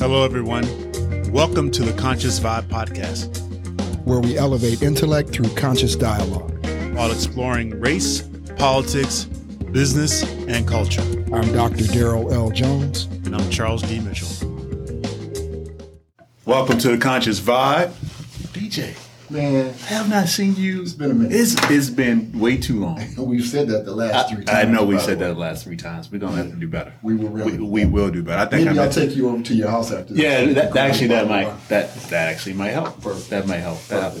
Hello, everyone. Welcome to the Conscious Vibe Podcast, where we elevate intellect through conscious dialogue while exploring race, politics, business, and culture. I'm Dr. Daryl L. Jones. And I'm Charles D. Mitchell. Welcome to the Conscious Vibe. DJ. Man, I have not seen you. It's been a minute. It's, it's been way too long. We've said that the last I, three times. I know we said that the last three times. We're gonna have to do better. We will. Really we, we will do better. I think maybe I will take you over to your house after. This. Yeah, that, actually that might that that actually might help. That might help. That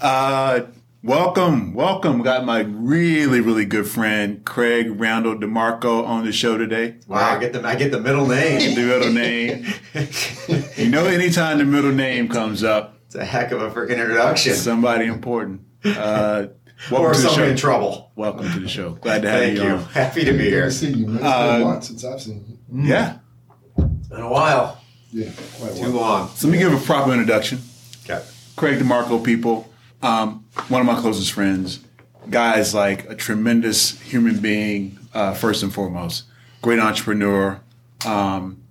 uh, welcome, welcome. Got my really really good friend Craig Randall DeMarco on the show today. Wow, I get the I get the middle name. the middle name. you know, anytime the middle name comes up. It's a heck of a freaking introduction. Somebody important. Uh, or somebody in trouble. Welcome to the show. Glad to have you. Thank you. you. Happy to be here. Good to see you, man. It's uh, been a while since I've seen you. Yeah. It's been a while. Yeah, quite Too long. So let me give a proper introduction. Okay. Craig DeMarco, people. Um, one of my closest friends. Guy is like a tremendous human being, uh, first and foremost. Great entrepreneur. Um,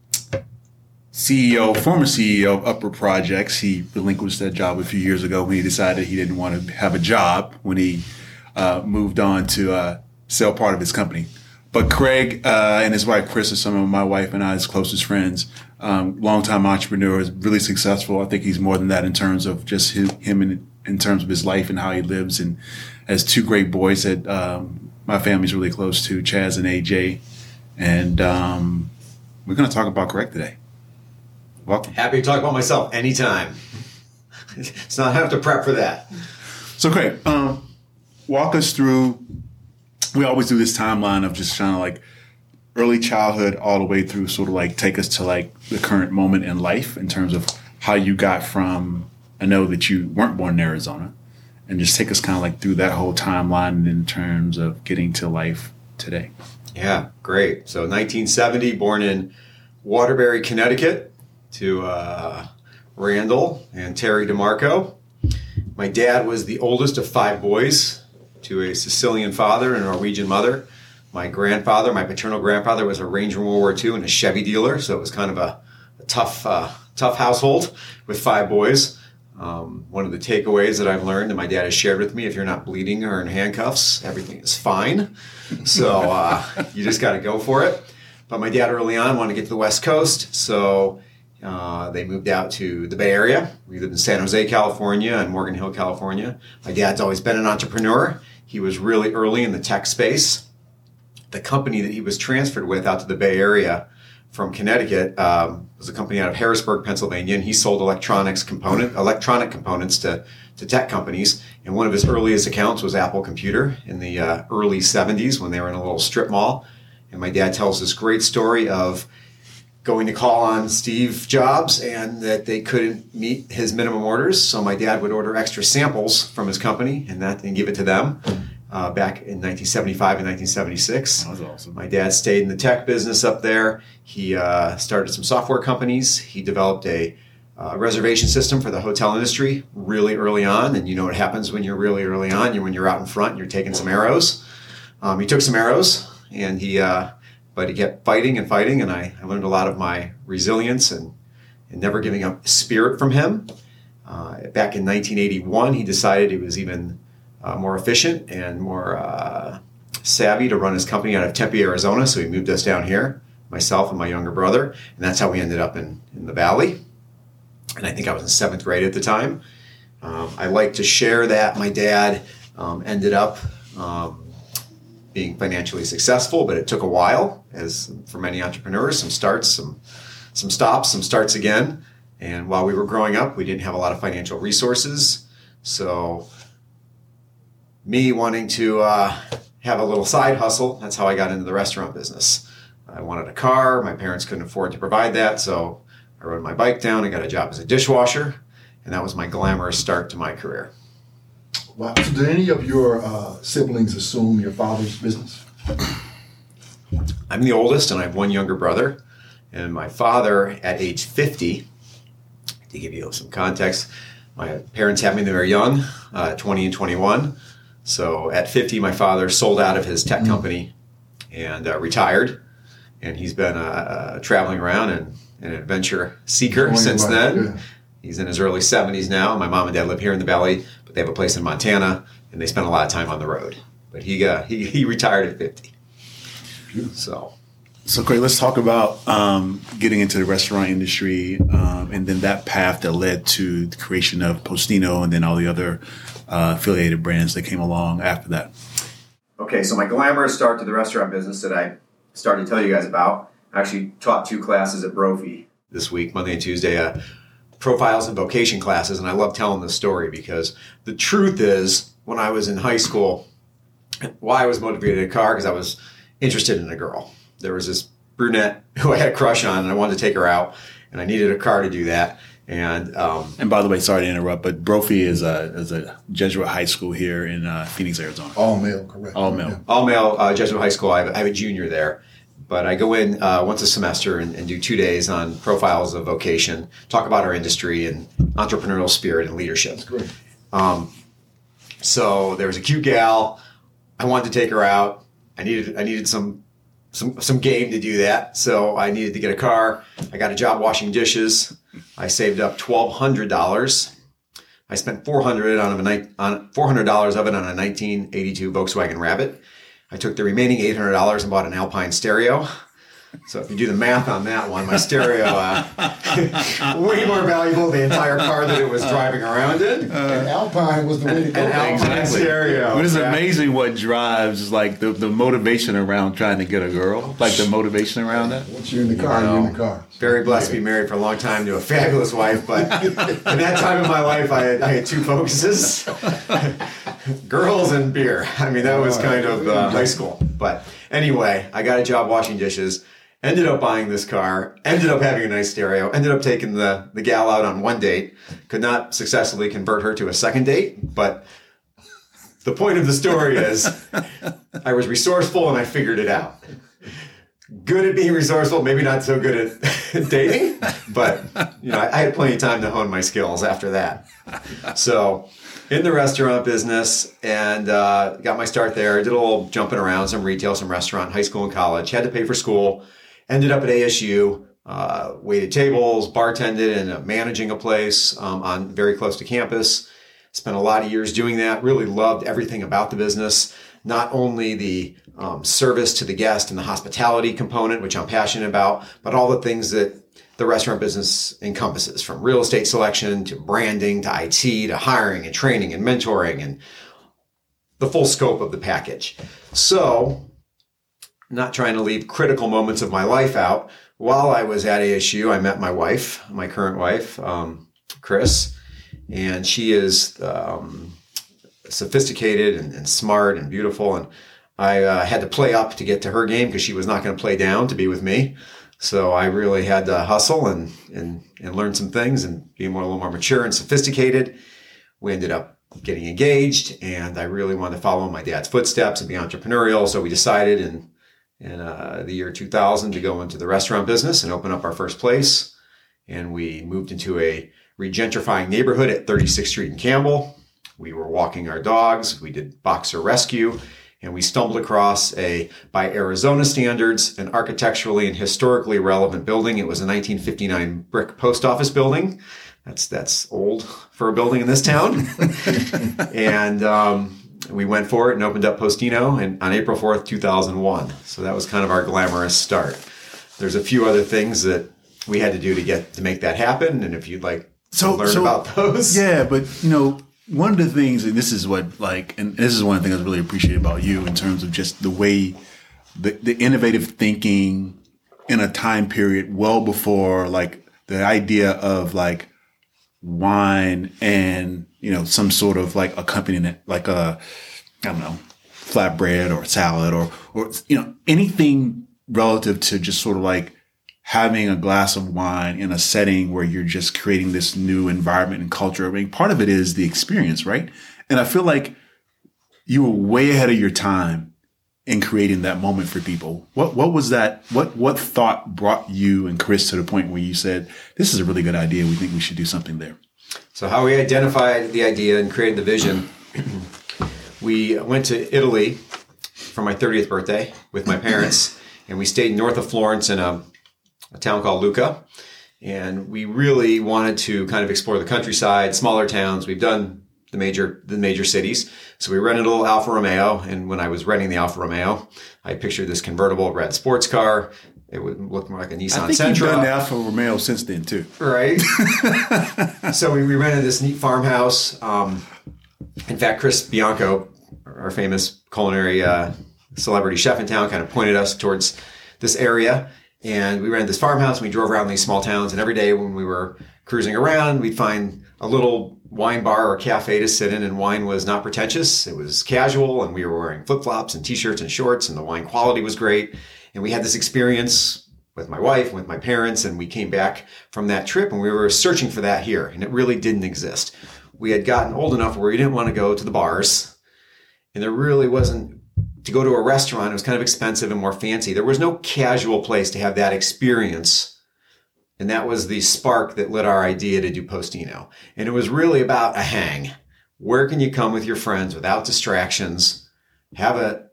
CEO, former CEO of Upward Projects. He relinquished that job a few years ago when he decided he didn't want to have a job when he uh, moved on to uh, sell part of his company. But Craig uh, and his wife Chris are some of my wife and I's closest friends. Um, longtime entrepreneur, is really successful. I think he's more than that in terms of just his, him in, in terms of his life and how he lives. And has two great boys that um, my family's really close to, Chaz and AJ. And um, we're going to talk about Craig today. Welcome. Happy to talk about myself anytime. it's not have to prep for that. So, great. um, walk us through. We always do this timeline of just kind of like early childhood all the way through, sort of like take us to like the current moment in life in terms of how you got from. I know that you weren't born in Arizona, and just take us kind of like through that whole timeline in terms of getting to life today. Yeah, great. So, 1970, born in Waterbury, Connecticut to uh, Randall and Terry DeMarco. My dad was the oldest of five boys to a Sicilian father and a Norwegian mother. My grandfather, my paternal grandfather, was a Ranger in World War II and a Chevy dealer, so it was kind of a, a tough, uh, tough household with five boys. Um, one of the takeaways that I've learned that my dad has shared with me: if you're not bleeding or in handcuffs, everything is fine. So uh, you just got to go for it. But my dad early on wanted to get to the West Coast, so uh, they moved out to the Bay Area. We lived in San Jose, California, and Morgan Hill, California. My dad's always been an entrepreneur. He was really early in the tech space. The company that he was transferred with out to the Bay Area from Connecticut um, was a company out of Harrisburg, Pennsylvania, and he sold electronics component electronic components to to tech companies. And one of his earliest accounts was Apple Computer in the uh, early '70s when they were in a little strip mall. And my dad tells this great story of going to call on Steve Jobs and that they couldn't meet his minimum orders. So my dad would order extra samples from his company and that and give it to them. Uh, back in 1975 and 1976. That was awesome. My dad stayed in the tech business up there. He uh, started some software companies. He developed a uh, reservation system for the hotel industry really early on. And you know what happens when you're really early on? You when you're out in front and you're taking some arrows. Um, he took some arrows and he uh, but he kept fighting and fighting, and I, I learned a lot of my resilience and, and never giving up spirit from him. Uh, back in 1981, he decided he was even uh, more efficient and more uh, savvy to run his company out of Tempe, Arizona. So he moved us down here, myself and my younger brother, and that's how we ended up in, in the valley. And I think I was in seventh grade at the time. Um, I like to share that my dad um, ended up um, being financially successful, but it took a while, as for many entrepreneurs, some starts, some some stops, some starts again. And while we were growing up, we didn't have a lot of financial resources. So, me wanting to uh, have a little side hustle, that's how I got into the restaurant business. I wanted a car. My parents couldn't afford to provide that. So, I rode my bike down I got a job as a dishwasher. And that was my glamorous start to my career. Wow. So did any of your uh, siblings assume your father's business? I'm the oldest, and I have one younger brother. And my father, at age 50, to give you some context, my parents had me when they were young, uh, 20 and 21. So at 50, my father sold out of his tech company and uh, retired. And he's been uh, uh traveling around and an adventure seeker since then. He's in his early 70s now. My mom and dad live here in the valley, but they have a place in Montana, and they spend a lot of time on the road. But he uh, he, he retired at 50. So So, Craig, let's talk about um, getting into the restaurant industry um, and then that path that led to the creation of Postino and then all the other uh, affiliated brands that came along after that. Okay, so my glamorous start to the restaurant business that I started to tell you guys about. I actually taught two classes at Brophy this week, Monday and Tuesday, uh, profiles and vocation classes, and I love telling this story because the truth is, when I was in high school, why I was motivated to car because I was interested in a girl. There was this brunette who I had a crush on, and I wanted to take her out, and I needed a car to do that. And um, And by the way, sorry to interrupt, but Brophy is a, is a Jesuit high school here in uh, Phoenix, Arizona. All male, correct? All male. all male uh, Jesuit high school. I have, I have a junior there, but I go in uh, once a semester and, and do two days on profiles of vocation, talk about our industry and entrepreneurial spirit and leadership. Great. So there was a cute gal. I wanted to take her out. I needed I needed some some some game to do that. So I needed to get a car. I got a job washing dishes. I saved up twelve hundred dollars. I spent four hundred on a on four hundred dollars of it on a nineteen eighty two Volkswagen Rabbit. I took the remaining eight hundred dollars and bought an Alpine stereo. So if you do the math on that one, my stereo uh, way more valuable than the entire car that it was driving around in. And Alpine was the way to go. An Alpine stereo. But it's Yeah. amazing what drives like the, the motivation around trying to get a girl, like the motivation around that. Once you're in the car, you're in the car. Very blessed to be married for a long time to a fabulous wife, but in that time of my life, I had, I had two focuses girls and beer. I mean, that was kind of uh, high school. But anyway, I got a job washing dishes, ended up buying this car, ended up having a nice stereo, ended up taking the, the gal out on one date, could not successfully convert her to a second date, but the point of the story is I was resourceful and I figured it out good at being resourceful, maybe not so good at dating, but you know, I, had plenty of time to hone my skills after that. So, in the restaurant business, and uh, got my start there. Did a little jumping around, some retail, some restaurant, high school and college. Had to pay for school. Ended up at ASU. Uh, waited tables, bartended, and uh, managing a place um, on very close to campus. Spent a lot of years doing that. Really loved everything about the business. Not only the um, service to the guest and the hospitality component, which I'm passionate about, but all the things that the restaurant business encompasses from real estate selection to branding to IT to hiring and training and mentoring and the full scope of the package. So, not trying to leave critical moments of my life out. While I was at ASU, I met my wife, my current wife, um, Chris, and she is um, sophisticated and, and smart and beautiful. And I uh, had to play up to get to her game because she was not going to play down to be with me. So I really had to hustle and, and, and learn some things and be more, a little more mature and sophisticated. We ended up getting engaged and I really wanted to follow my dad's footsteps and be entrepreneurial. So we decided in, in uh, the year 2000 to go into the restaurant business and open up our first place. And we moved into a regentrifying neighborhood at 36th Street in Campbell. We were walking our dogs. We did boxer rescue and we stumbled across a, by Arizona standards, an architecturally and historically relevant building. It was a 1959 brick post office building. That's that's old for a building in this town. and um, we went for it and opened up Postino and on April 4th, 2001. So that was kind of our glamorous start. There's a few other things that we had to do to get to make that happen. And if you'd like So- to learn so- about those, Yeah, but you know, one of the things, and this is what like, and this is one of the things I really appreciate about you in terms of just the way, the, the innovative thinking in a time period well before like the idea of like wine and you know some sort of like accompaniment, like a I don't know, flatbread or salad or or you know anything relative to just sort of like having a glass of wine in a setting where you're just creating this new environment and culture. I mean, part of it is the experience, right? And I feel like you were way ahead of your time in creating that moment for people. What what was that? What what thought brought you and Chris to the point where you said, "This is a really good idea. We think we should do something there." So how we identified the idea and created the vision, we went to Italy for my 30th birthday with my parents, and we stayed north of Florence in a, a town called Lucca. and we really wanted to kind of explore the countryside, smaller towns. We've done the major the major cities, so we rented a little Alfa Romeo. And when I was renting the Alfa Romeo, I pictured this convertible red sports car. It would look more like a Nissan I think Sentra. you've done Alfa Romeo since then too. Right. so we, we rented this neat farmhouse. Um, in fact, Chris Bianco, our famous culinary uh, celebrity chef in town, kind of pointed us towards this area. And we rented this farmhouse and we drove around these small towns. And every day when we were cruising around, we'd find a little wine bar or cafe to sit in. And wine was not pretentious. It was casual. And we were wearing flip flops and t-shirts and shorts. And the wine quality was great. And we had this experience with my wife, with my parents, and we came back from that trip and we were searching for that here, and it really didn't exist. We had gotten old enough where we didn't want to go to the bars, and there really wasn't to go to a restaurant. It was kind of expensive and more fancy. There was no casual place to have that experience. And that was the spark that lit our idea to do Postino. And it was really about a hang. Where can you come with your friends without distractions? Have a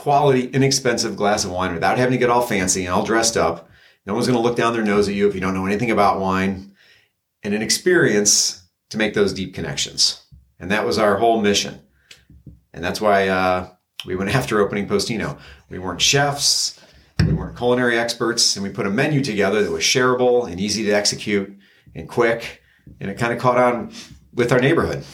quality, inexpensive glass of wine without having to get all fancy and all dressed up. No one's going to look down their nose at you if you don't know anything about wine. And an experience to make those deep connections. And that was our whole mission. And that's why uh, we went after opening Postino. We weren't chefs, we weren't culinary experts, and we put a menu together that was shareable and easy to execute and quick. And it kind of caught on with our neighborhood.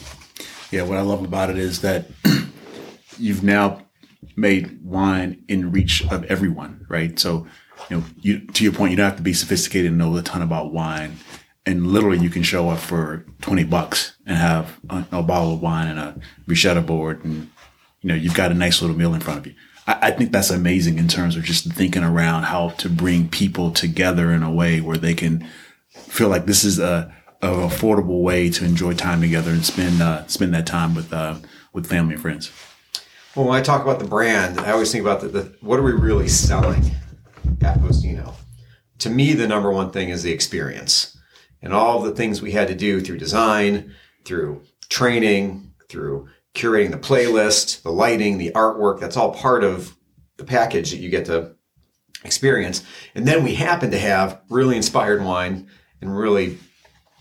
Yeah, what I love about it is that you've now made wine in reach of everyone, right? So, you know, you to your point, you don't have to be sophisticated and know a ton about wine, and literally you can show up for twenty bucks and have a, a bottle of wine and a bruschetta board, and you know you've got a nice little meal in front of you. I, I think that's amazing in terms of just thinking around how to bring people together in a way where they can feel like this is a affordable way to enjoy time together and spend uh, spend that time with uh, with family and friends. Well, when I talk about the brand, I always think about the, the what are we really selling at Postino? To me, the number one thing is the experience and all the things we had to do through design, through training, through curating the playlist, the lighting, the artwork. That's all part of the package that you get to experience. And then we happen to have really inspired wine and really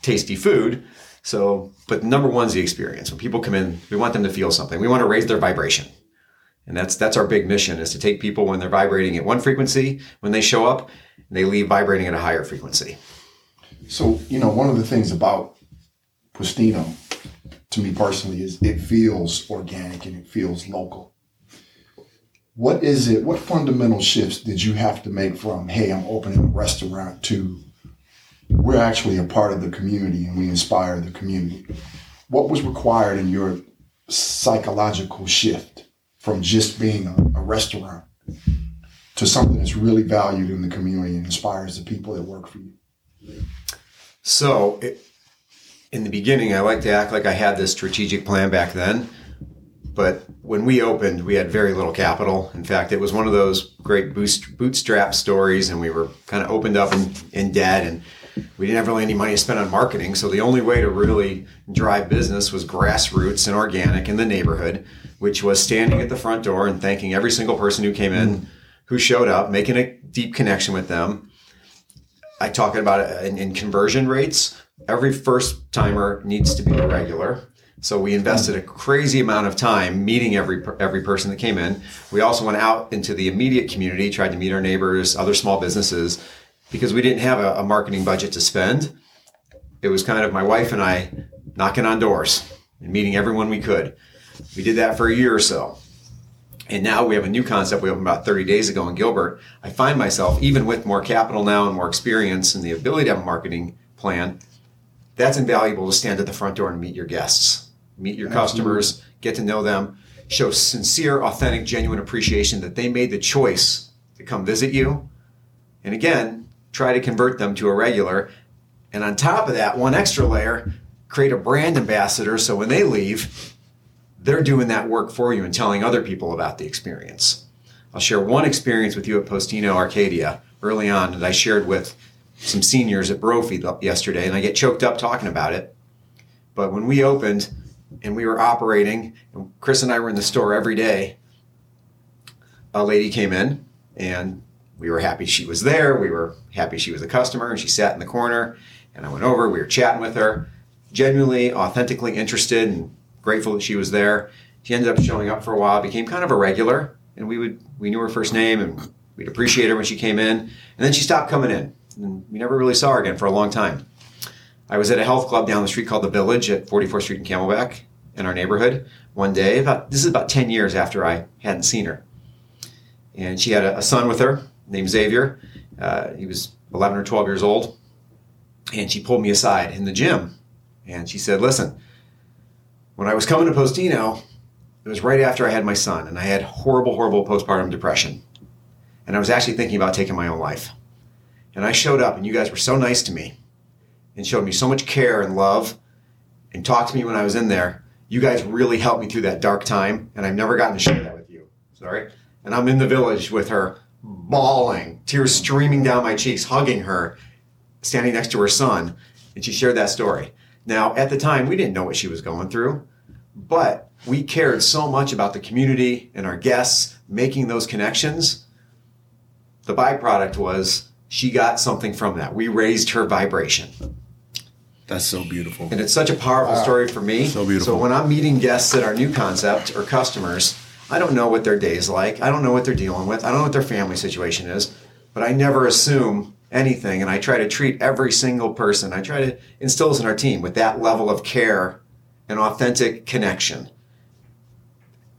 tasty food. So, but number one's the experience. When people come in, we want them to feel something. We want to raise their vibration. And that's that's our big mission is to take people when they're vibrating at one frequency, when they show up, and they leave vibrating at a higher frequency. So, you know, one of the things about Postino, to me personally, is it feels organic and it feels local. What is it? What fundamental shifts did you have to make from, hey, I'm opening a restaurant to we're actually a part of the community and we inspire the community? What was required in your psychological shift from just being a, a restaurant to something that's really valued in the community and inspires the people that work for you? So, it, in the beginning, I like to act like I had this strategic plan back then. But when we opened, we had very little capital. In fact, it was one of those great bootstrap stories, and we were kind of opened up in, in debt, and we didn't have really any money to spend on marketing. So the only way to really drive business was grassroots and organic in the neighborhood, which was standing at the front door and thanking every single person who came in, who showed up, making a deep connection with them, I talk about in, in conversion rates. Every first timer needs to be a regular. So we invested a crazy amount of time meeting every every person that came in. We also went out into the immediate community, tried to meet our neighbors, other small businesses, because we didn't have a, a marketing budget to spend. It was kind of my wife and I knocking on doors and meeting everyone we could. We did that for a year or so. And now we have a new concept we opened about 30 days ago in Gilbert. I find myself, even with more capital now and more experience and the ability to have a marketing plan, that's invaluable to stand at the front door and meet your guests, meet your customers, get to know them, show sincere, authentic, genuine appreciation that they made the choice to come visit you. And again, try to convert them to a regular. And on top of that, one extra layer, create a brand ambassador so when they leave, they're doing that work for you and telling other people about the experience. I'll share one experience with you at Postino Arcadia early on that I shared with some seniors at Brophy yesterday, and I get choked up talking about it. But when we opened and we were operating, and Chris and I were in the store every day, a lady came in and we were happy she was there. We were happy she was a customer, and she sat in the corner. And I went over. We were chatting with her, genuinely, authentically interested, and grateful that she was there. She ended up showing up for a while, became kind of a regular, and we would we knew her first name, and we'd appreciate her when she came in. And then she stopped coming in, and we never really saw her again for a long time. I was at a health club down the street called the Village at 44th Street in Camelback in our neighborhood one day. About this is about 10 years after I hadn't seen her, and she had a, a son with her named Xavier. Uh, he was 11 or 12 years old, and she pulled me aside in the gym, and she said, "Listen, when I was coming to Postino, it was right after I had my son, and I had horrible, horrible postpartum depression, and I was actually thinking about taking my own life." And I showed up, and you guys were so nice to me and showed me so much care and love and talked to me when I was in there. You guys really helped me through that dark time, and I've never gotten to share that with you. Sorry. And I'm in the village with her, bawling, tears streaming down my cheeks, hugging her, standing next to her son, and she shared that story. Now, at the time, we didn't know what she was going through, but we cared so much about the community and our guests making those connections. The byproduct was she got something from that. We raised her vibration. That's so beautiful. And it's such a powerful story for me. So beautiful. So when I'm meeting guests at our new concept or customers, I don't know what their day is like. I don't know what they're dealing with. I don't know what their family situation is. But I never assume anything. And I try to treat every single person. I try to instill this in our team with that level of care and authentic connection.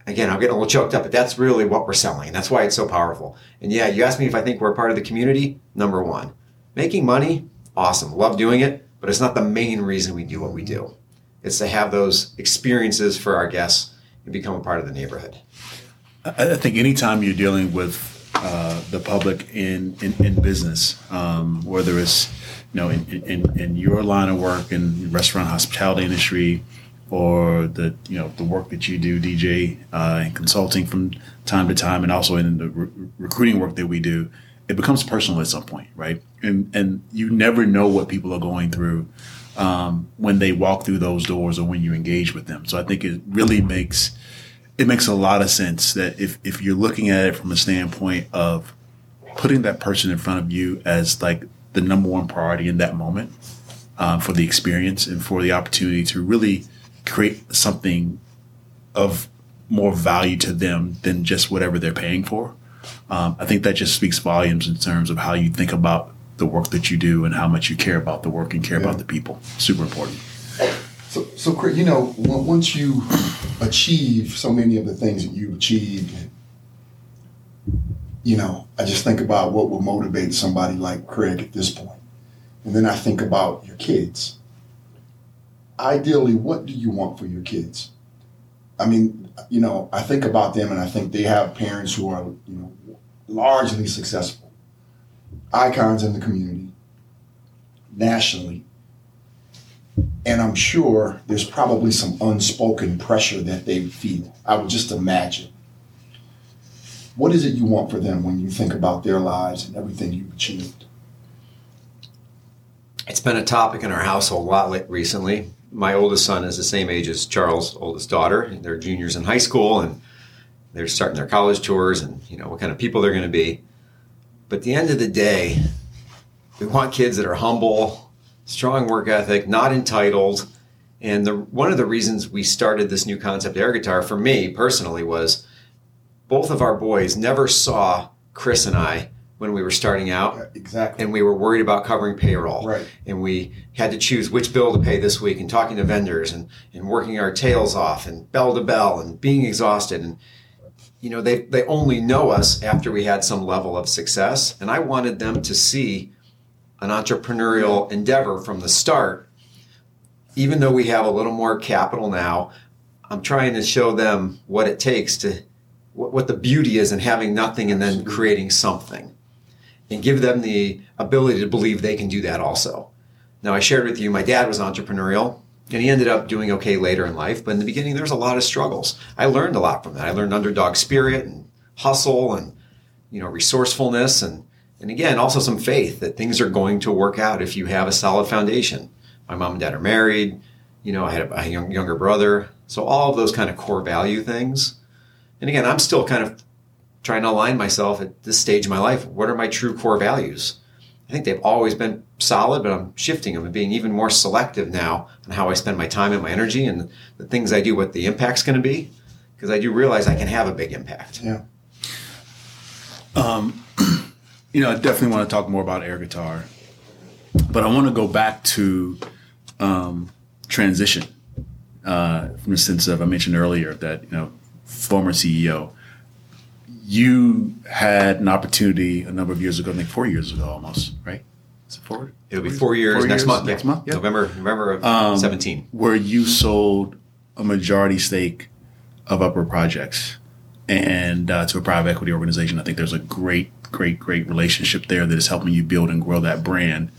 Again, I'm getting a little choked up, but that's really what we're selling. That's why it's so powerful. And yeah, you asked me if I think we're part of the community. Number one, making money, awesome. Love doing it, but it's not the main reason we do what we do. It's to have those experiences for our guests and become a part of the neighborhood. I I think anytime you're dealing with uh, the public in in, in business, um, whether it's you know in, in, in your line of work in restaurant hospitality industry, or the you know the work that you do, DJ, uh, and consulting from time to time, and also in the re- recruiting work that we do, it becomes personal at some point, right? And and you never know what people are going through um, when they walk through those doors or when you engage with them. So I think it really makes it makes a lot of sense that if, if you're looking at it from a standpoint of putting that person in front of you as like the number one priority in that moment um, for the experience and for the opportunity to really create something of more value to them than just whatever they're paying for. Um, I think that just speaks volumes in terms of how you think about the work that you do and how much you care about the work and care about the people. Super important. So, so Chris, you know, once you achieve so many of the things that you've achieved, you know, I just think about what will motivate somebody like Craig at this point. And then I think about your kids. Ideally, what do you want for your kids? I mean, you know, I think about them and I think they have parents who are, you know, largely successful, icons in the community, nationally, and I'm sure there's probably some unspoken pressure that they feel. I would just imagine. What is it you want for them when you think about their lives and everything you've achieved? It's been a topic in our household a lot recently. My oldest son is the same age as Charles' oldest daughter. They're juniors in high school and they're starting their college tours and you know what kind of people they're going to be. But at the end of the day, we want kids that are humble, strong work ethic, not entitled. And the one of the reasons we started this new concept air guitar for me personally was both of our boys never saw Chris and I when we were starting out Exactly. and we were worried about covering payroll. Right. And we had to choose which bill to pay this week and talking to vendors and, and working our tails off and bell to bell and being exhausted. And, you know, they, they only know us after we had some level of success. And I wanted them to see an entrepreneurial endeavor from the start. Even though we have a little more capital now, I'm trying to show them what it takes to, what, what the beauty is in having nothing and then creating something and give them the ability to believe they can do that also. Now, I shared with you, my dad was entrepreneurial and he ended up doing okay later in life, but in the beginning, there was a lot of struggles. I learned a lot from that. I learned underdog spirit and hustle and, you know, resourcefulness and, and again, also some faith that things are going to work out if you have a solid foundation. My mom and dad are married. You know, I had a, young, younger brother. So all of those kind of core value things. And again, I'm still kind of trying to align myself at this stage of my life. What are my true core values? I think they've always been solid, but I'm shifting them and being even more selective now on how I spend my time and my energy and the things I do, what the impact's going to be. Because I do realize I can have a big impact. Yeah. Um, you know, I definitely want to talk more about air guitar, but I want to go back to um, transition uh, from the sense of I mentioned earlier that you know, former CEO, you had an opportunity a number of years ago, I think four years ago, almost, right? Is it four? It'll be four years Four next years month. next yeah. month, yeah. November, November of 17. where you sold a majority stake of Upward Projects and uh, to a private equity organization. I think there's a great, great, great relationship there that is helping you build and grow that brand.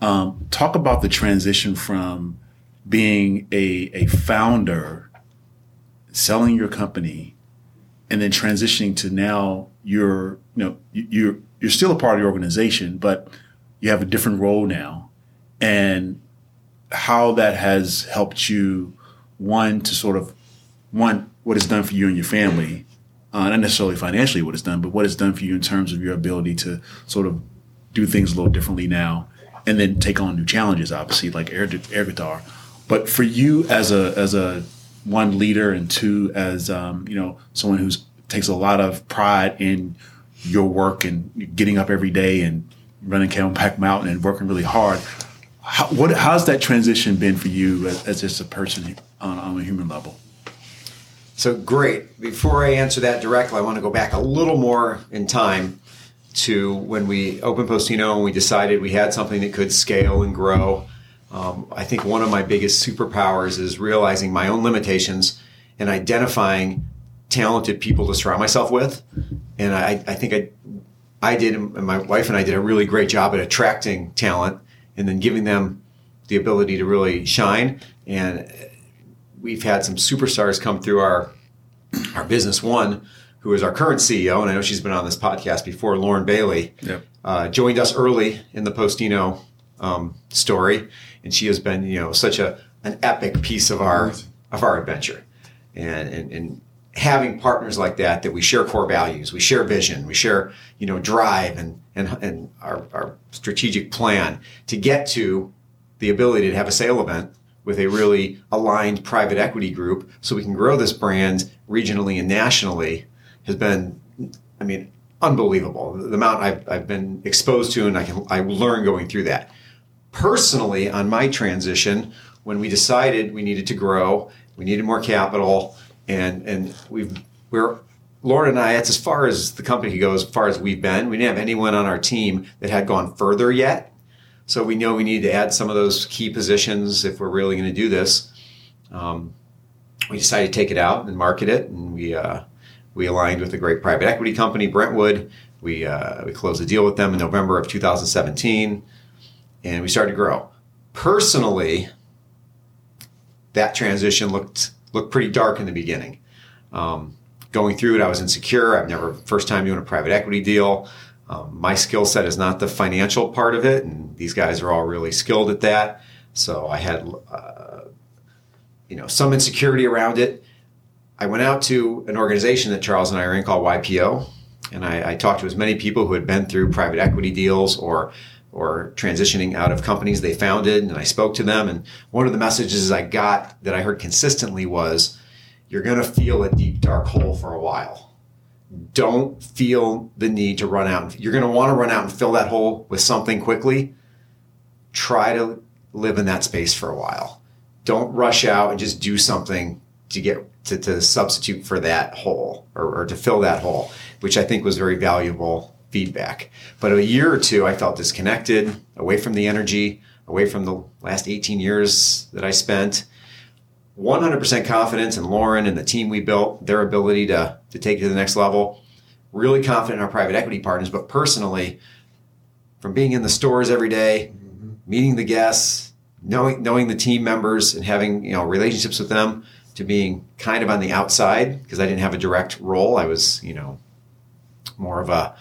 Um, talk about the transition from being a, a founder, selling your company, and then transitioning to now you're you know you- you're you're still a part of the organization, but you have a different role now, and how that has helped you one to sort of one what it's done for you and your family uh, not necessarily financially what it's done but what it's done for you in terms of your ability to sort of do things a little differently now and then take on new challenges obviously like air, air guitar but for you as a as a one leader and two as um, you know someone who's takes a lot of pride in your work and getting up every day and running Camelback Mountain and working really hard how, what, how's that transition been for you as, as just a person on, on a human level? So great. Before I answer that directly, I want to go back a little more in time to when we opened Postino and we decided we had something that could scale and grow. Um, I think one of my biggest superpowers is realizing my own limitations and identifying talented people to surround myself with. And I, I think I, I did, and my wife and I did a really great job at attracting talent and then giving them the ability to really shine. And we've had some superstars come through our our business. One, who is our current CEO, and I know she's been on this podcast before, Lauren Bailey, Yep. uh, joined us early in the Postino um, story, and she has been you know such a an epic piece of our of our adventure, and and. and having partners like that that we share core values we share vision we share you know drive and and, and our, our strategic plan to get to the ability to have a sale event with a really aligned private equity group so we can grow this brand regionally and nationally has been i mean unbelievable the amount i've, I've been exposed to and i can i learned going through that personally on my transition when we decided we needed to grow we needed more capital and and we've we're Lauren and I, that's as far as the company goes, as far as we've been. We didn't have anyone on our team that had gone further yet. So we know we need to add some of those key positions if we're really going to do this. Um, we decided to take it out and market it, and we uh, we aligned with a great private equity company, Brentwood. We uh, we closed a deal with them in November of 2017, and we started to grow. Personally, that transition looked looked pretty dark in the beginning. Um, going through it, I was insecure. I've never first time doing a private equity deal. Um, my skill set is not the financial part of it, and these guys are all really skilled at that. So I had, uh, you know, some insecurity around it. I went out to an organization that Charles and I are in called YPO, and I, I talked to as many people who had been through private equity deals or or transitioning out of companies they founded, and I spoke to them. And one of the messages I got that I heard consistently was, "You're going to feel a deep dark hole for a while." Don't feel the need to run out. You're going to want to run out and fill that hole with something quickly. Try to live in that space for a while. Don't rush out and just do something to get to, to substitute for that hole or, or to fill that hole, which I think was very valuable feedback. But a year or two, I felt disconnected, away from the energy, away from the last 18 years that I spent. 100% confidence in Lauren and the team we built, their ability to, to take it to the next level. Really confident in our private equity partners, but personally, from being in the stores every day, meeting the guests, knowing knowing the team members and having you know relationships with them, to being kind of on the outside because I didn't have a direct role. I was you know more of a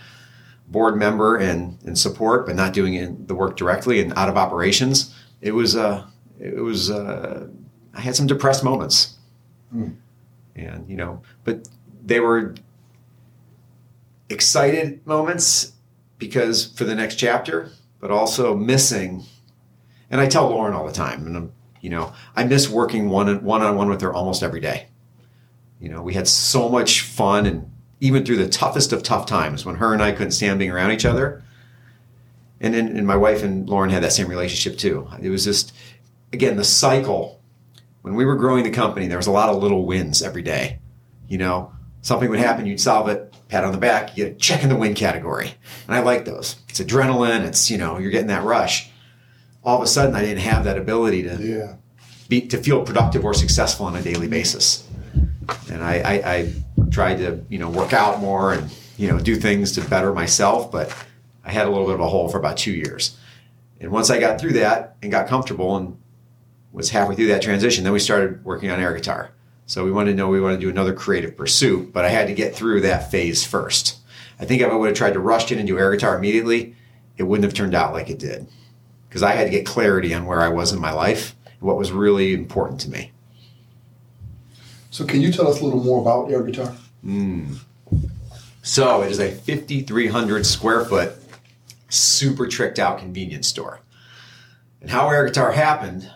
board member and, and support, but not doing the work directly and out of operations. It was uh, it was uh, I had some depressed moments, hmm. and you know, but they were excited moments because for the next chapter, but also missing. And I tell Lauren all the time, and I'm, you know, I miss working one one on one with her almost every day. You know, we had so much fun, and even through the toughest of tough times when her and I couldn't stand being around each other. And then, and my wife and Lauren had that same relationship too. It was just, again, the cycle. When we were growing the company, there was a lot of little wins every day. You know, something would happen, you'd solve it, pat on the back, you get a check in the win category. And I like those. It's adrenaline, it's, you know, you're getting that rush. All of a sudden, I didn't have that ability to Yeah. be to feel productive or successful on a daily basis. And I, I, I tried to you know work out more and you know do things to better myself, but I had a little bit of a hole for about two years. And once I got through that and got comfortable and was halfway through that transition, then we started working on air guitar. So we wanted to know we wanted to do another creative pursuit, but I had to get through that phase first. I think if I would have tried to rush in and do air guitar immediately, it wouldn't have turned out like it did. Because I had to get clarity on where I was in my life and what was really important to me. So can you tell us a little more about air guitar? Hmm. So it is a 5,300 square foot, super tricked out convenience store. And how Air Guitar happened,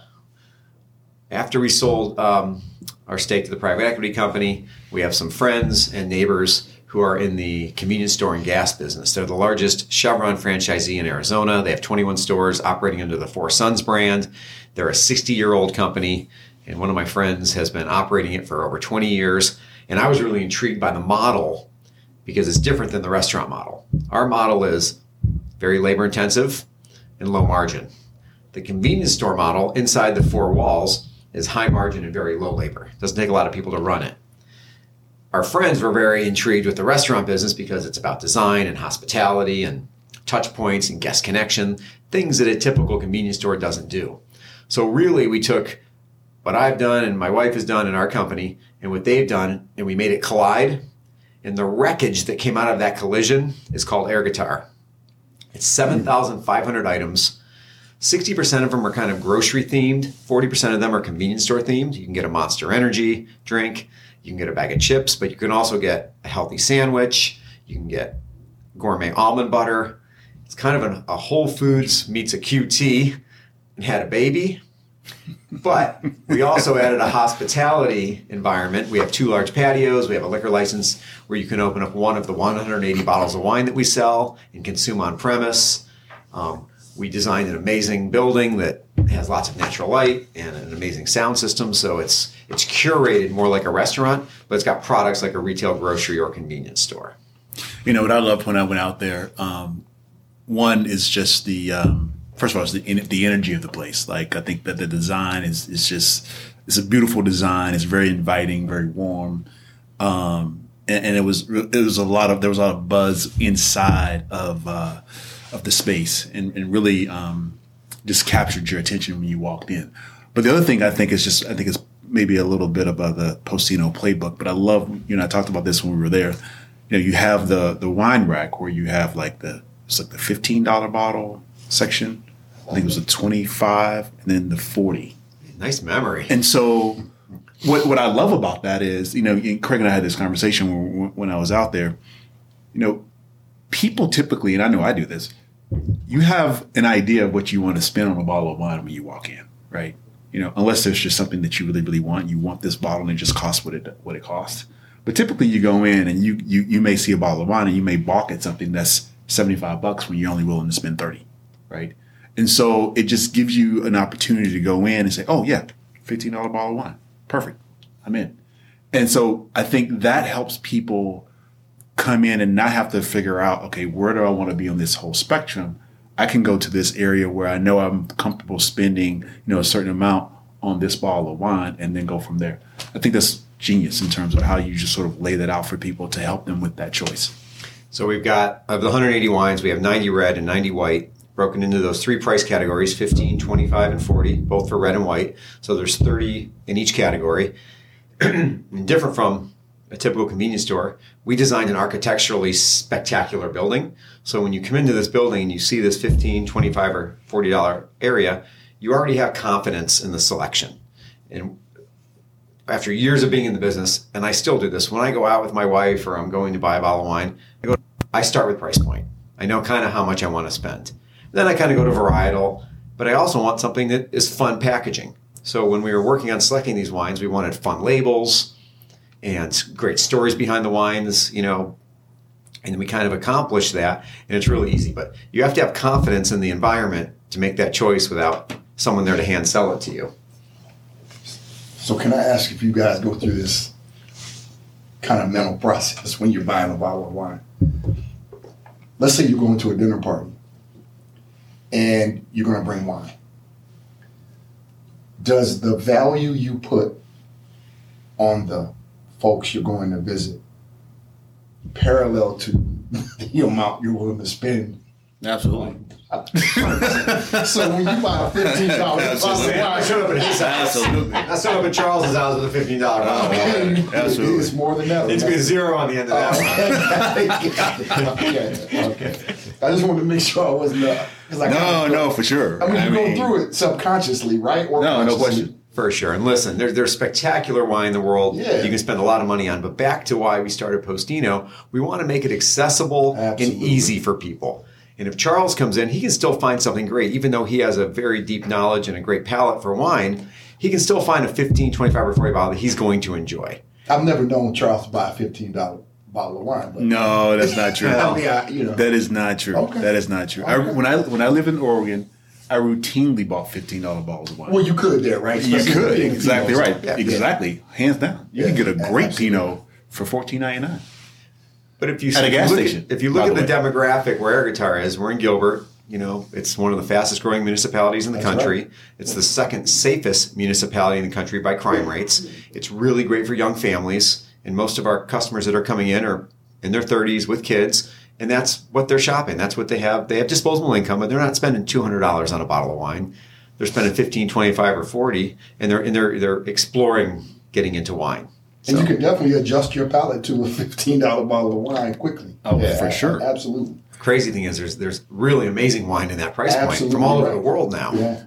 after we sold um, our stake to the private equity company, we have some friends and neighbors who are in the convenience store and gas business. They're the largest Chevron franchisee in Arizona. They have 21 stores operating under the Four Sons brand. They're a 60 year old company, and one of my friends has been operating it for over 20 years. And I was really intrigued by the model because it's different than the restaurant model. Our model is very labor intensive and low margin. The convenience store model inside the four walls is high margin and very low labor. It doesn't take a lot of people to run it. Our friends were very intrigued with the restaurant business because it's about design and hospitality and touch points and guest connection, things that a typical convenience store doesn't do. So really we took what I've done and my wife has done in our company and what they've done and we made it collide and the wreckage that came out of that collision is called air guitar. It's 7,500 items. 60% of them are kind of grocery themed, 40% of them are convenience store themed. You can get a monster energy drink, you can get a bag of chips, but you can also get a healthy sandwich, you can get gourmet almond butter. It's kind of an, a Whole Foods meets a QT and had a baby. But we also added a hospitality environment. We have two large patios. We have a liquor license where you can open up one of the 180 bottles of wine that we sell and consume on premise. Um, we designed an amazing building that has lots of natural light and an amazing sound system. So it's it's curated more like a restaurant, but it's got products like a retail grocery or convenience store. You know what I loved when I went out there. Um, one is just the um, first of all, is the the energy of the place. Like I think that the design is is just it's a beautiful design. It's very inviting, very warm, um, and, and it was it was a lot of there was a lot of buzz inside of uh, of the space, and, and really um, just captured your attention when you walked in. But the other thing I think is just I think it's maybe a little bit about the Postino playbook. But I love you know I talked about this when we were there. You know, you have the the wine rack where you have like the it's like the fifteen dollar bottle section. I think it was a twenty five, and then the forty. Nice memory. And so, what what I love about that is, you know, Craig and I had this conversation when, when I was out there. You know, people typically, and I know I do this. You have an idea of what you want to spend on a bottle of wine when you walk in, right? You know, unless there's just something that you really, really want. You want this bottle, and it just costs what it what it costs. But typically, you go in and you you you may see a bottle of wine, and you may balk at something that's seventy five bucks when you're only willing to spend thirty, right? And so it just gives you an opportunity to go in and say, oh, yeah, $15 bottle of wine. Perfect. I'm in. And so I think that helps people come in and not have to figure out, okay, where do I want to be on this whole spectrum? I can go to this area where I know I'm comfortable spending, you know, a certain amount on this bottle of wine and then go from there. I think that's genius in terms of how you just sort of lay that out for people to help them with that choice. So we've got of the 180 wines, we have 90 red and 90 white broken into those three price categories 15 25 and 40 both for red and white so there's 30 in each category different from a typical convenience store we designed an architecturally spectacular building so when you come into this building and you see this 15 25 or 40 dollar area you already have confidence in the selection and after years of being in the business and i still do this when i go out with my wife or i'm going to buy a bottle of wine i go I start with price point. I know kind of how much I want to spend. Then I kind of go to varietal, but I also want something that is fun packaging. So when we were working on selecting these wines, we wanted fun labels and great stories behind the wines, you know, and we kind of accomplish that. And it's really easy, but you have to have confidence in the environment to make that choice without someone there to hand sell it to you. So can I ask if you guys go through this kind of mental process when you're buying a bottle of wine? Let's say you're going to a dinner party and you're going to bring wine. Does the value you put on the folks you're going to visit parallel to the amount you're willing to spend? Absolutely. so when you buy a fifteen dollar bottle of wine, showed up at his house. Absolutely. I showed up at Charles's house with a fifteen dollar bottle. Absolutely. it's more than that. It's been zero on the end of that. okay, okay. I just wanted to make sure I wasn't. Uh, 'cause I No, no, for sure. I mean, you mean, go through it subconsciously, right? Or No, no question. For sure. And listen, there, there's spectacular wine in the world Yeah. you can spend a lot of money on. But back to why we started Postino, we want to make it accessible Absolutely. and easy for people. And if Charles comes in, he can still find something great, even though he has a very deep knowledge and a great palate for wine. He can still find a 15, 25, or 40 bottle that he's going to enjoy. I've never known Charles to buy a fifteen dollar bottle of wine, but No, that's not true. I mean, I, you know, That is not true. Okay. That is not true. I, when I when I lived in Oregon, I routinely bought fifteen dollar bottles of wine. well, you could there, right? you Especially could exactly Pinot, right. yeah, exactly, hands down. You Yeah, can get a great absolutely. Pinot for fourteen ninety nine. But if you At a gas look station, at, if you look at the the, demographic where Air Guitar is, we're in Gilbert. You know, it's one of the fastest growing municipalities in the That's country. right. It's the second safest municipality in the country by crime rates. It's really great for young families, and most of our customers that are coming in are in their 30s with kids, and that's what they're shopping. That's what they have. They have disposable income, but they're not spending $200 on a bottle of wine. They're spending 15, 25, or 40, and they're and they're they're exploring getting into wine. And you can definitely adjust your palate to a fifteen dollar bottle of wine quickly. Oh, for sure. absolutely. crazy thing is there's there's really amazing wine in that price point from all over the world now. Yeah,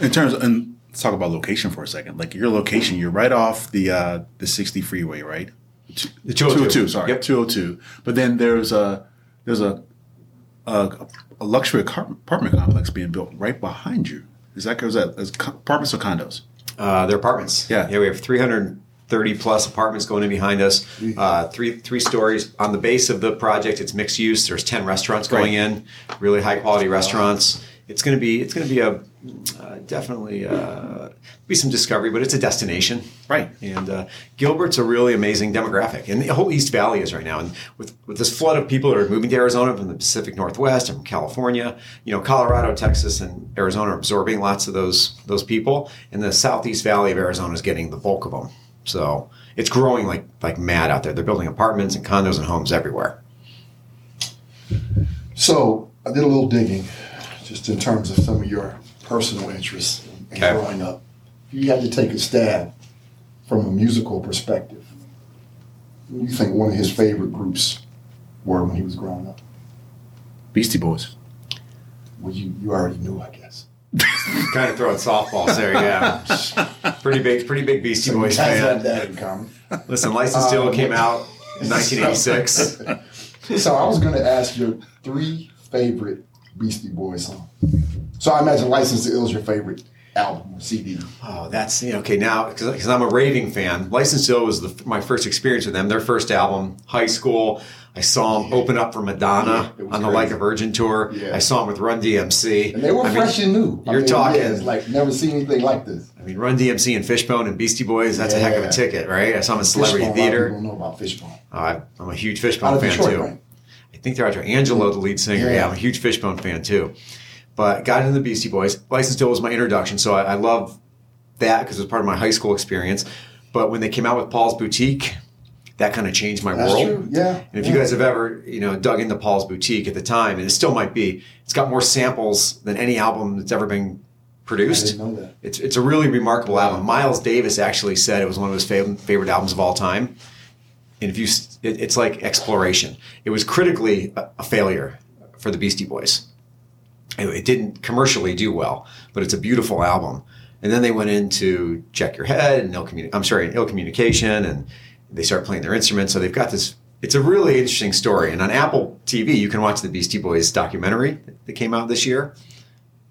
In terms, of, and let's talk about location for a second. Like your location, you're right off the uh, the sixty freeway, right? The 202. 202, sorry, Yep. 202. But then there's a there's a a, a luxury apartment complex being built right behind you. Is that is that is apartments or condos? Uh, they're apartments. Yeah. yeah. We have 330 plus apartments going in behind us. Uh, three three stories on the base of the project. It's mixed use. There's 10 restaurants going in, really high quality restaurants. It's going to be it's going to be a uh, definitely uh, be some discovery, but it's a destination. Right. And uh, Gilbert's a really amazing demographic, and the whole East Valley is right now. And with with this flood of people that are moving to Arizona from the Pacific Northwest and from California, you know, Colorado, Texas, and Arizona are absorbing lots of those those people, and the Southeast Valley of Arizona is getting the bulk of them. So it's growing like like mad out there. They're building apartments and condos and homes everywhere. So I did a little digging, just in terms of some of your personal interests and Okay. growing up. If you had to take a stab from a musical perspective, who do you think one of his favorite groups were when he was growing up? Beastie Boys. Well, you, you already knew, I guess. kind of throwing softballs there, yeah. pretty big, pretty big Beastie So Boys guys have fan. that in common. Listen, License to Ill Um, came out in 1986. So I was going to ask your three favorite Beastie Boys song. So I imagine License to Ill is your favorite album or CD. Oh, that's okay now because I'm a raving fan. License to Ill was the, my first experience with them. Their first album, high school. I saw them open up for Madonna Yeah, on the crazy. Like a Virgin tour. Yeah. I saw them with Run DMC. And they were I mean, fresh and new. I you're mean, talking- yeah, like never seen anything like this. I mean, Run DMC and Fishbone and Beastie Boys. That's a heck of a ticket, right? I saw them in Celebrity Fishbone, a lot of Theater. people don't know about Fishbone. Oh, I- I'm a huge Fishbone fan Detroit, too. right? I think they're after. Angelo, the lead singer. Yeah. I'm a huge Fishbone fan too. But got into the Beastie Boys. License to Ill was my introduction, so I, I love that because it was part of my high school experience. But when they came out with Paul's Boutique, that kind of changed my That's world. true. Yeah. And if yeah. you guys have ever, you know, dug into Paul's Boutique at the time, and it still might be, it's got more samples than any album that's ever been produced. I didn't know that. It's it's a really remarkable album. Miles Davis actually said it was one of his favorite favorite albums of all time. And if you, it, it's like exploration. It was critically a, a failure for the Beastie Boys. It, it didn't commercially do well, but it's a beautiful album. And then they went into Check Your Head and ill communi- I'm sorry, ill communication, and they start playing their instruments. So they've got this. it's a really interesting story. And on Apple TV, you can watch the Beastie Boys documentary that came out this year.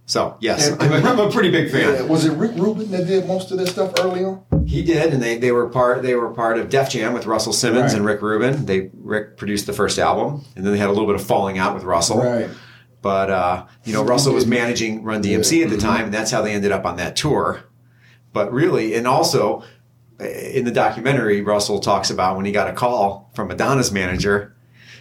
So yes, And- I'm, a, I'm a pretty big fan. Yeah, was it Rick Rubin that did most of this stuff early on? He did, and they, they were part they were part of Def Jam with Russell Simmons Right. and Rick Rubin. They Rick produced the first album, and then they had a little bit of falling out with Russell. Right. But uh, you know, Russell was managing Run DMC at the time, and that's how they ended up on that tour. But really, and also in the documentary, Russell talks about when he got a call from Madonna's manager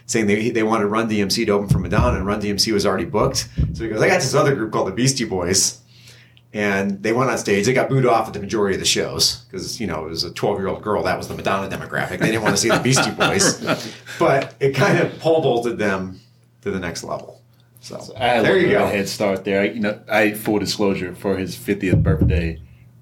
saying they, they wanted Run DMC to open for Madonna, and Run DMC was already booked. So he goes, I got this other group called the Beastie Boys. And they went on stage. They got booed off at the majority of the shows because, you know, it was a 12 year old girl. That was the Madonna demographic. They didn't want to see the Beastie Boys. But it kind of pole vaulted them to the next level. So, I there you go. head start there. I, you know, I full disclosure for his 50th birthday,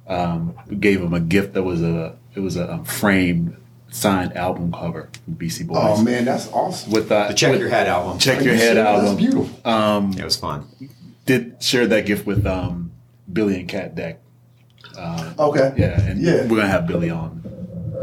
um, gave him a gift that was a it was a um, framed signed album cover from Beastie Boys. Oh man, that's awesome. With uh, The Check with- Your Head album. Check Your Head album. That's beautiful. Um, It was fun. did share that gift with um, Billy and Cat Deck. Okay. Yeah, and Yeah. we're gonna have Billy on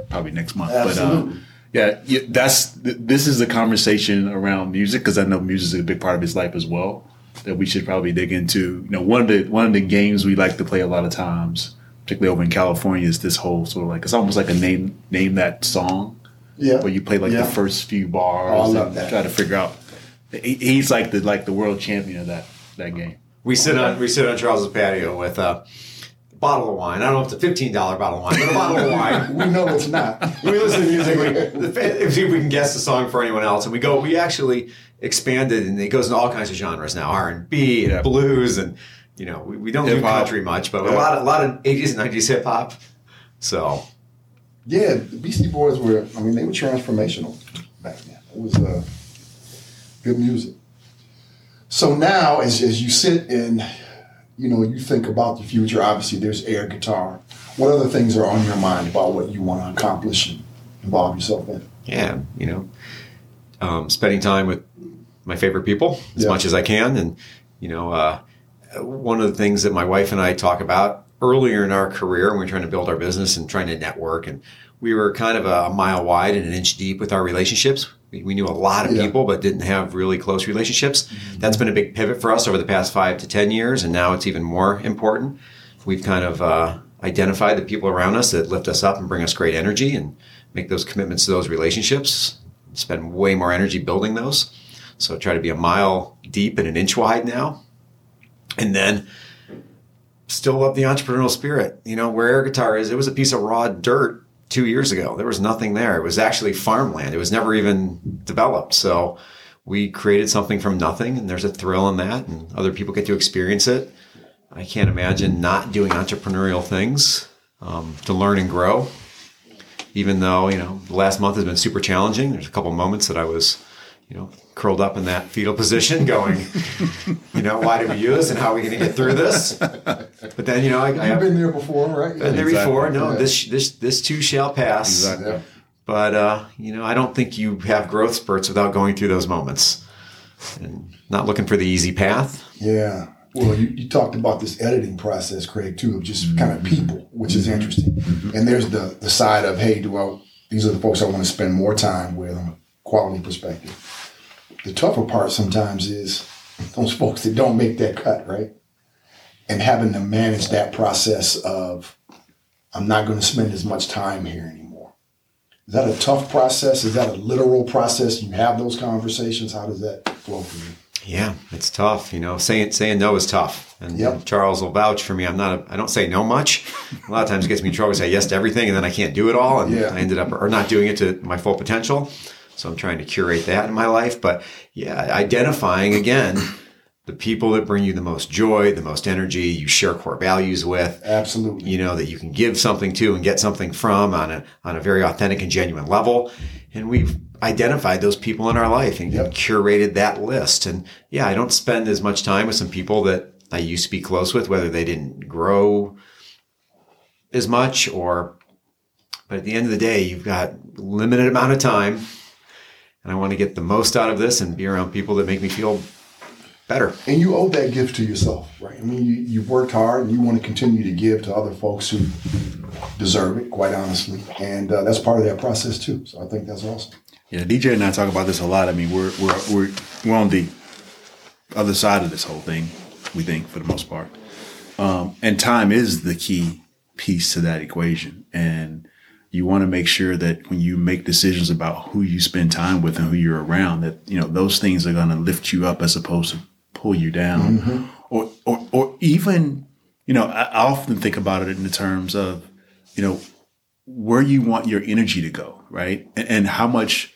probably next month. But Absolutely. um, yeah, yeah, that's th- this is the conversation around music because I know music is a big part of his life as well. That we should probably dig into. You know, one of the one of the games we like to play a lot of times, particularly over in California, is this whole sort of like it's almost like a name name that song Yeah. where you play like Yeah. the first few bars Oh, and that. try to figure out. He's like the like the world champion of that that game. We sit on we sit on Charles's patio with a bottle of wine. I don't know if it's a fifteen dollar bottle of wine, but a bottle of wine. We know it's not. we listen to music. We, the, see if we can guess the song for anyone else, and we go. We actually expanded, and it goes into all kinds of genres now: R and B and blues, and you know, we, we don't do Hip-hop. country much, but a lot of a lot of eighties and nineties hip hop. So Yeah, the Beastie Boys were. I mean, they were transformational back then. It was uh, good music. So now, as as you sit and you know you think about the future, obviously there's air guitar. What other things are on your mind about what you want to accomplish and involve yourself in? yeah, you know, um, spending time with my favorite people as Yeah. much as I can, and you know, uh, one of the things that my wife and I talk about earlier in our career when we are trying to build our business and trying to network, and we were kind of a mile wide and an inch deep with our relationships. We, knew a lot of Yeah. people, but didn't have really close relationships. That's been a big pivot for us over the past five to ten years, and now it's even more important. We've kind of uh, identified the people around us that lift us up and bring us great energy, and make those commitments to those relationships. Spend way more energy building those. So try to be a mile deep and an inch wide now. And then still love the entrepreneurial spirit. You know, where air guitar is, it was a piece of raw dirt two years ago. There was nothing there. It was actually farmland. It was never even developed. So we created something from nothing and there's a thrill in that and other people get to experience it. I can't imagine not doing entrepreneurial things um, to learn and grow. Even though, you know, the last month has been super challenging. There's a couple moments that I was, you know, curled up in that fetal position going, you know, why do we use and how are we going to get through this? But then, you know, I, I You've been there before, right? been there Exactly. before. No, Yeah. this, this, this too shall pass. Exactly. Yeah. But, uh, you know, I don't think you have growth spurts without going through those moments and not looking for the easy path. Yeah. Well, you, you talked about this editing process, Craig, too, of just kind of mm-hmm. people, which is mm-hmm. interesting. Mm-hmm. And there's the the side of, hey, do I, these are the folks I want to spend more time with on a quality perspective. The tougher part sometimes is those folks that don't make that cut, right? And having to manage that process of, I'm not going to spend as much time here anymore. Is that a tough process? Is that a literal process? You have those conversations. How does that flow for you? Yeah, it's tough. You know, saying saying no is tough. And Yep. Charles will vouch for me. I'm not. A, I don't say no much. A lot of times it gets me in trouble. I say yes to everything, and then I can't do it all, and Yeah. I ended up or not doing it to my full potential. So I'm trying to curate that in my life. But yeah, identifying again the people that bring you the most joy, the most energy, you share core values with. Absolutely. you know that you can give something to and get something from on a on a very authentic and genuine level and we've identified those people in our life and Yep. curated that list and yeah i don't spend as much time with some people that i used to be close with whether they didn't grow as much or but at the end of the day you've got limited amount of time and i want to get the most out of this and be around people that make me feel better And you owe that gift to yourself, right? I mean, you, you've worked hard and you want to continue to give to other folks who deserve it, quite honestly. And uh, that's part of that process, too. So I think that's awesome. Yeah, DJ and I talk about this a lot. I mean, we're we're we're we're on the other side of this whole thing. We think for the most part, um, and time is the key piece to that equation. And you want to make sure that when you make decisions about who you spend time with and who you're around, that you know those things are going to lift you up as opposed to pull you down, mm-hmm. or, or or even you know I, I often think about it in the terms of you know where you want your energy to go, right, and, and how much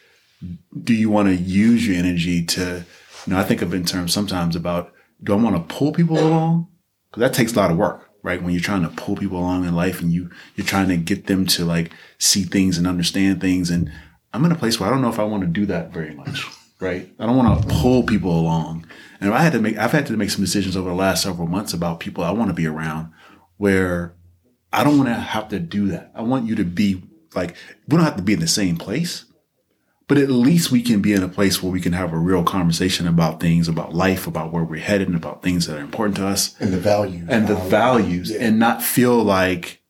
do you want to use your energy to you know I think of in terms sometimes about do I want to pull people along? Because that takes a lot of work right? When you're trying to pull people along in life and you, you're trying to get them to like see things and understand things. And I'm in a place where I don't know if I want to do that very much, right? I don't want to pull people along. And if I had to make, I've had to make some decisions over the last several months about people I want to be around where I don't want to have to do that. I want you to be like, we don't have to be in the same place, but at least we can be in a place where we can have a real conversation about things, about life, about where we're headed, and about things that are important to us, and the values, and the values, Yeah. and not feel like,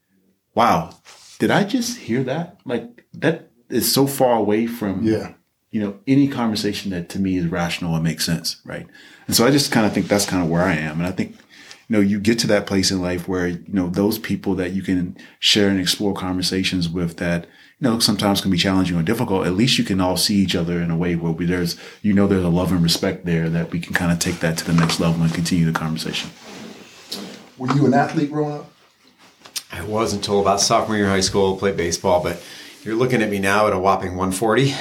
wow, did I just hear that? Like that is so far away from, Yeah. you know, any conversation that to me is rational and makes sense, right? And so I just kind of think that's kind of where I am, and I think. You know, you get to that place in life where, you know, those people that you can share and explore conversations with that, you know, sometimes can be challenging or difficult. At least you can all see each other in a way where we, there's, you know, there's a love and respect there that we can kind of take that to the next level and continue the conversation. Were you an athlete growing up? I was until about sophomore year in high school, played baseball, but you're looking at me now at a whopping 140.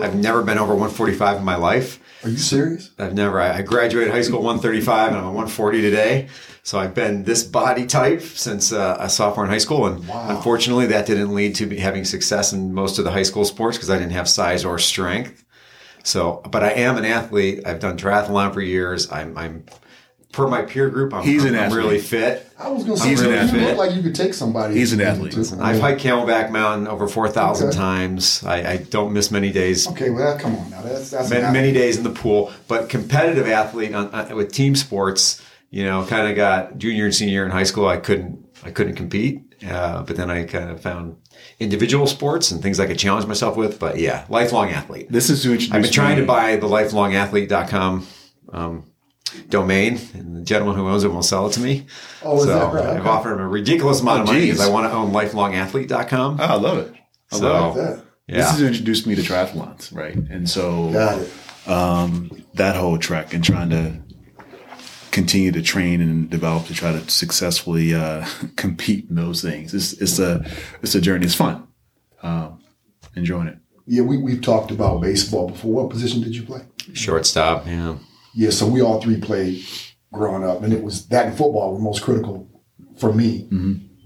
I've never been over 145 in my life. Are you serious? I've never, I I graduated high school 135 and I'm a 140 today. So I've been this body type since uh, a sophomore in high school. And Wow. unfortunately, that didn't lead to me having success in most of the high school sports because I didn't have size or strength. So, but I am an athlete. I've done triathlon for years. I'm, I'm per my peer group, I'm, He's an I'm athlete. really fit. I was going to say He's an you look like you could take somebody. He's an athlete. I've hiked Camelback Mountain over 4,000 Okay. times. I, I don't miss many days. Okay, well, come on now. That's that's Many, many days in the pool, but competitive athlete on, uh, with team sports, you know, kind of got junior and senior in high school. I couldn't, I couldn't compete. Uh, but then I kind of found individual sports and things I could challenge myself with. But yeah, lifelong athlete. This is to introduce I've been trying me- to buy the lifelongathlete.com um, domain, and the gentleman who owns it won't sell it to me. Oh, is so that right? I've Okay. offered him a ridiculous amount Oh, of money because. I want to own lifelongathlete.com. Oh, I love it. I So- love it. That. yeah. This is to introduce me to triathlons, right? And so Got it. that whole trek and trying to continue to train and develop to try to successfully uh, compete in those things. It's, it's a it's a journey. It's fun. Um, enjoying it. Yeah, we, we've talked about baseball before. What position did you play? Shortstop, yeah. Yeah, so we all three played growing up, and it was that and football were most critical for me.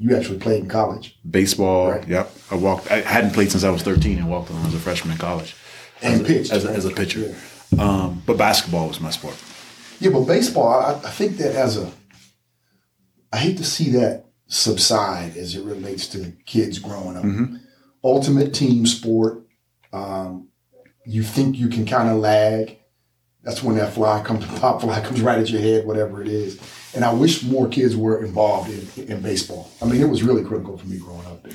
You actually played in college Baseball. Right. Yep. I walked. I hadn't played since I was 13 and walked on as a freshman in college. and as a, pitched as a, right? as a pitcher. Um, but basketball was my sport. Yeah, but baseball, I, I think that as a, I hate to see that subside as it relates to kids growing up. Ultimate team sport. Um, you think you can kind of lag. That's when that fly comes, pop fly comes right at your head, whatever it is. And I wish more kids were involved in, in baseball. I mean, it was really critical for me growing up.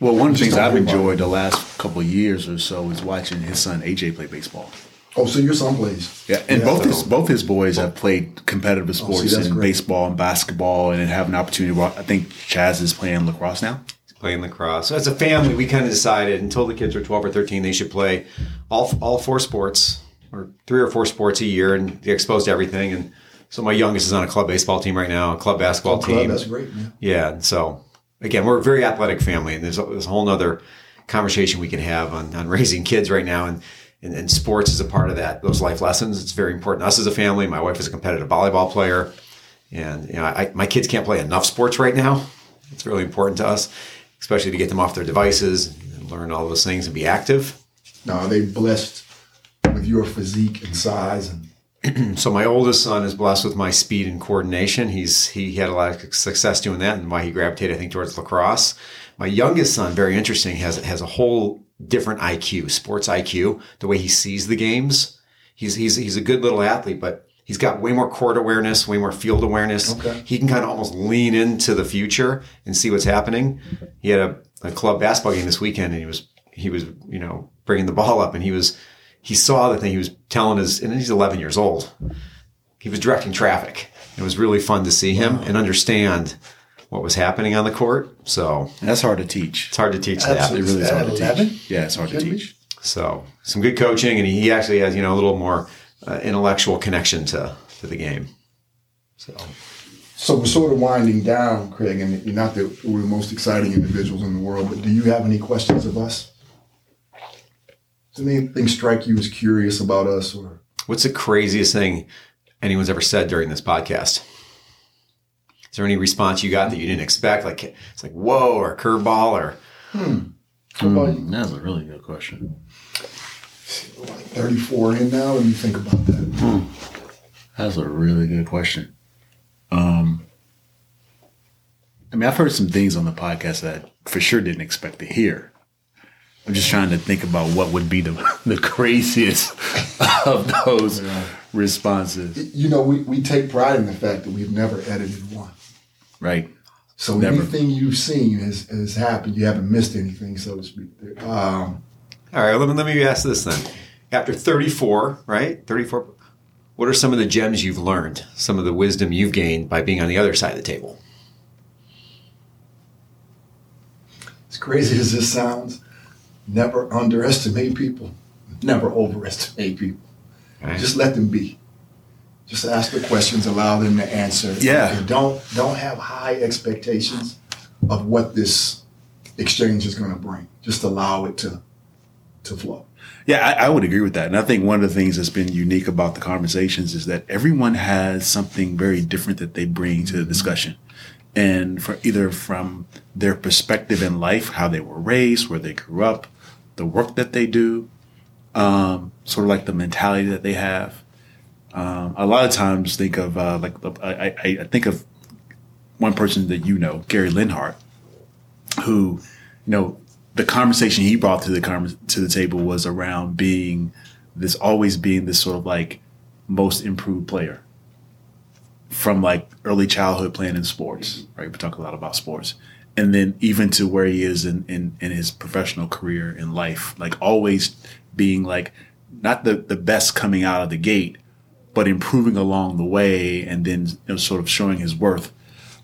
Well, one of the things I've enjoyed the last couple of years or so is watching his son AJ play baseball. Oh, so your son plays? Yeah, and both his both his boys have played competitive oh, sports Oh, that's in great. baseball and basketball, and have an opportunity. Well, I think Chaz is playing lacrosse now. He's playing lacrosse. So as a family, we kind of decided until the kids are 12 or 13, they should play all, all four sports or three or four sports a year and be exposed to everything. And so my youngest is on a club baseball team right now, a club basketball oh, Club, team. that's great, man. Yeah. And so again, we're a very athletic family and there's a, there's a whole other conversation we can have on, on raising kids right now. And, and, and sports is a part of that, those life lessons. It's very important us as a family. My wife is a competitive volleyball player and, you know, I, my kids can't play enough sports right now. It's really important to us, especially to get them off their devices and learn all those things and be active. Now, are they blessed with your physique and size and So my oldest son is blessed with my speed and coordination. He's he had a lot of success doing that, and why he gravitated, I think, towards lacrosse. My youngest son, very interesting, has has a whole different IQ, sports IQ, the way he sees the games. He's he's he's a good little athlete, but he's got way more court awareness, way more field awareness. Okay. He can kind of almost lean into the future and see what's happening. He had a, a club basketball game this weekend, and he was he was you know bringing the ball up, and he was he saw the thing. He was telling his, and he's 11 years old. He was directing traffic. It was really fun to see him and understand what was happening on the court. So That's hard to teach. it's hard to teach Absolutely. It really is hard to 11? teach. Yeah, it's hard to Kidding me? teach. So some good coaching, and he actually has you know a little more uh, intellectual connection to to the game. So So we're sort of winding down, Craig, and not that we're the most exciting individuals in the world, but do you have any questions of us? Does anything strike you as curious about us or What's the craziest thing anyone's ever said during this podcast? Is there any response you got that you didn't expect? Like it's like whoa or curveball or how about you? That's a really good question. like 34 in now? What do you think about that? Hmm. That's a really good question. Um, I mean, I've heard some things on the podcast that I for sure didn't expect to hear. I'm just trying to think about what would be the the craziest of those responses, You know, we, we take pride in the fact that we've never edited one. Right? So Never. anything you've seen has, has happened. You haven't missed anything, so to speak. Um, all right. Let me let me ask this then. After 34, right? 34. What are some of the gems you've learned? Some of the wisdom you've gained by being on the other side of the table? as crazy as this sounds, never underestimate people. Never overestimate people. Right? Just let them be. Just ask the questions, allow them to answer. Yeah. And don't don't have high expectations of what this exchange is going to bring. Just allow it to to flow. Yeah, I, I would agree with that. And I think one of the things that's been unique about the conversations is that everyone has something very different that they bring to the discussion. And for either from their perspective in life, how they were raised, where they grew up, the work that they do, um, sort of like the mentality that they have. Um, a lot of times think of uh, like I, I, think of one person that you know, Gary Linhart, who, you know, the conversation he brought to the conver- to the table was around being this always being this sort of like most improved player from like early childhood playing in sports, right? We talk a lot about sports. And then even to where he is in, in, in his professional career in life, like always being like not the, the best coming out of the gate, but improving along the way and then you know, sort of showing his worth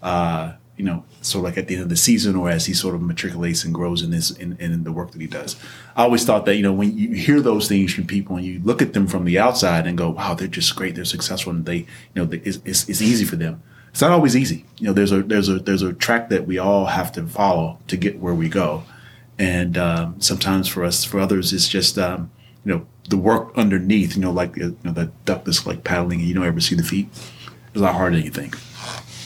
uh, you know, sort of like at the end of the season or as he sort of matriculates and grows in this in, in the work that he does. I always thought that, you know, when you hear those things from people and you look at them from the outside and go, wow, they're just great, they're successful, and they, you know, it's, it's, it's easy for them. It's not always easy. You know, there's a there's a there's a track that we all have to follow to get where we go, and um, sometimes for us, for others, it's just um, you know the work underneath. You know, like you know the duck that's like paddling, and you don't ever see the feet. It's a lot harder than you think.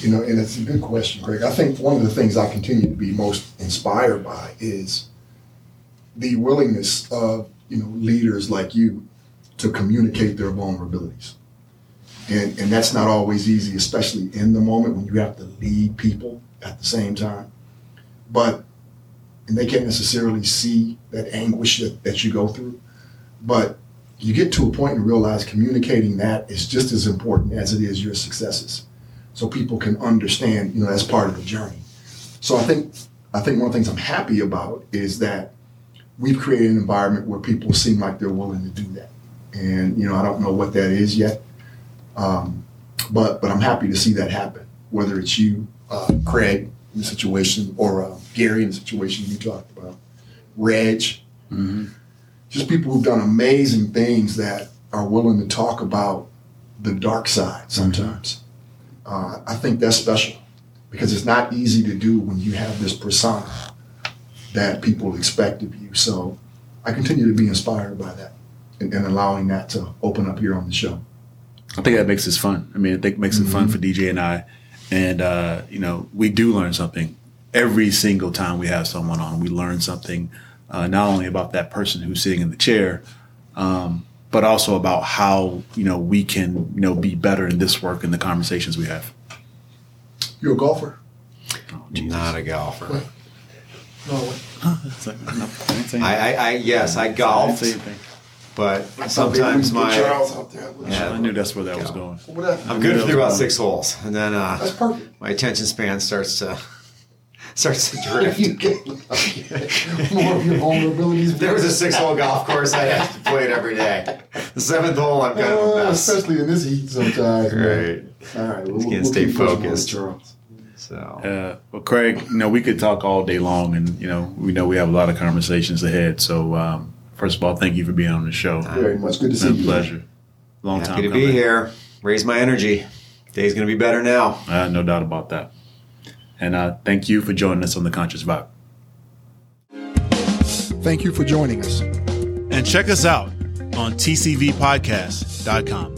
You know, and it's a good question, Greg. I think one of the things I continue to be most inspired by is the willingness of you know leaders like you to communicate their vulnerabilities, and and that's not always easy, especially in the moment when you have to lead people at the same time. But and they can't necessarily see that anguish that, that you go through, but you get to a point and realize communicating that is just as important as it is your successes so people can understand, you know, that's part of the journey. So I think I think one of the things I'm happy about is that we've created an environment where people seem like they're willing to do that. And you know, I don't know what that is yet, um, but but I'm happy to see that happen. Whether it's you, uh, Craig, in the situation, or uh, Gary in the situation you talked about, Reg, just people who've done amazing things that are willing to talk about the dark side sometimes. Uh, I think that's special because it's not easy to do when you have this persona that people expect of you. So I continue to be inspired by that and, and allowing that to open up here on the show. I think that makes this fun. I mean, I think it makes it fun for DJ and I. And, uh, you know, we do learn something every single time we have someone on. We learn something uh, not only about that person who's sitting in the chair, um, but also about how, you know, we can, you know, be better in this work and the conversations we have. You're a golfer? Not a golfer. No. I, I, I yes, I golfed, but sometimes my out there. Yeah. I knew that's where that was going. I'm good for about six holes, and then That's uh, perfect. my attention span starts to starts to drift. you get okay. more of your vulnerabilities. There was a six-hole golf course. I had to play it every day. The seventh hole, I'm kind of a Uh, mess. especially in this heat sometimes. Right. All right, we'll, can't we'll stay keep pushing on it, focused. Charles. So Uh, well, Craig, you know, we could talk all day long, and you know, we know we have a lot of conversations ahead. So, um, first of all, thank you for being on the show. Very much. Good to see been a you. pleasure. Long time happy to coming. be here. Raise my energy. Day's gonna be better now. Uh, no doubt about that. And uh, thank you for joining us on the Conscious Vibe. Thank you for joining us. And check us out on tcvpodcast.com.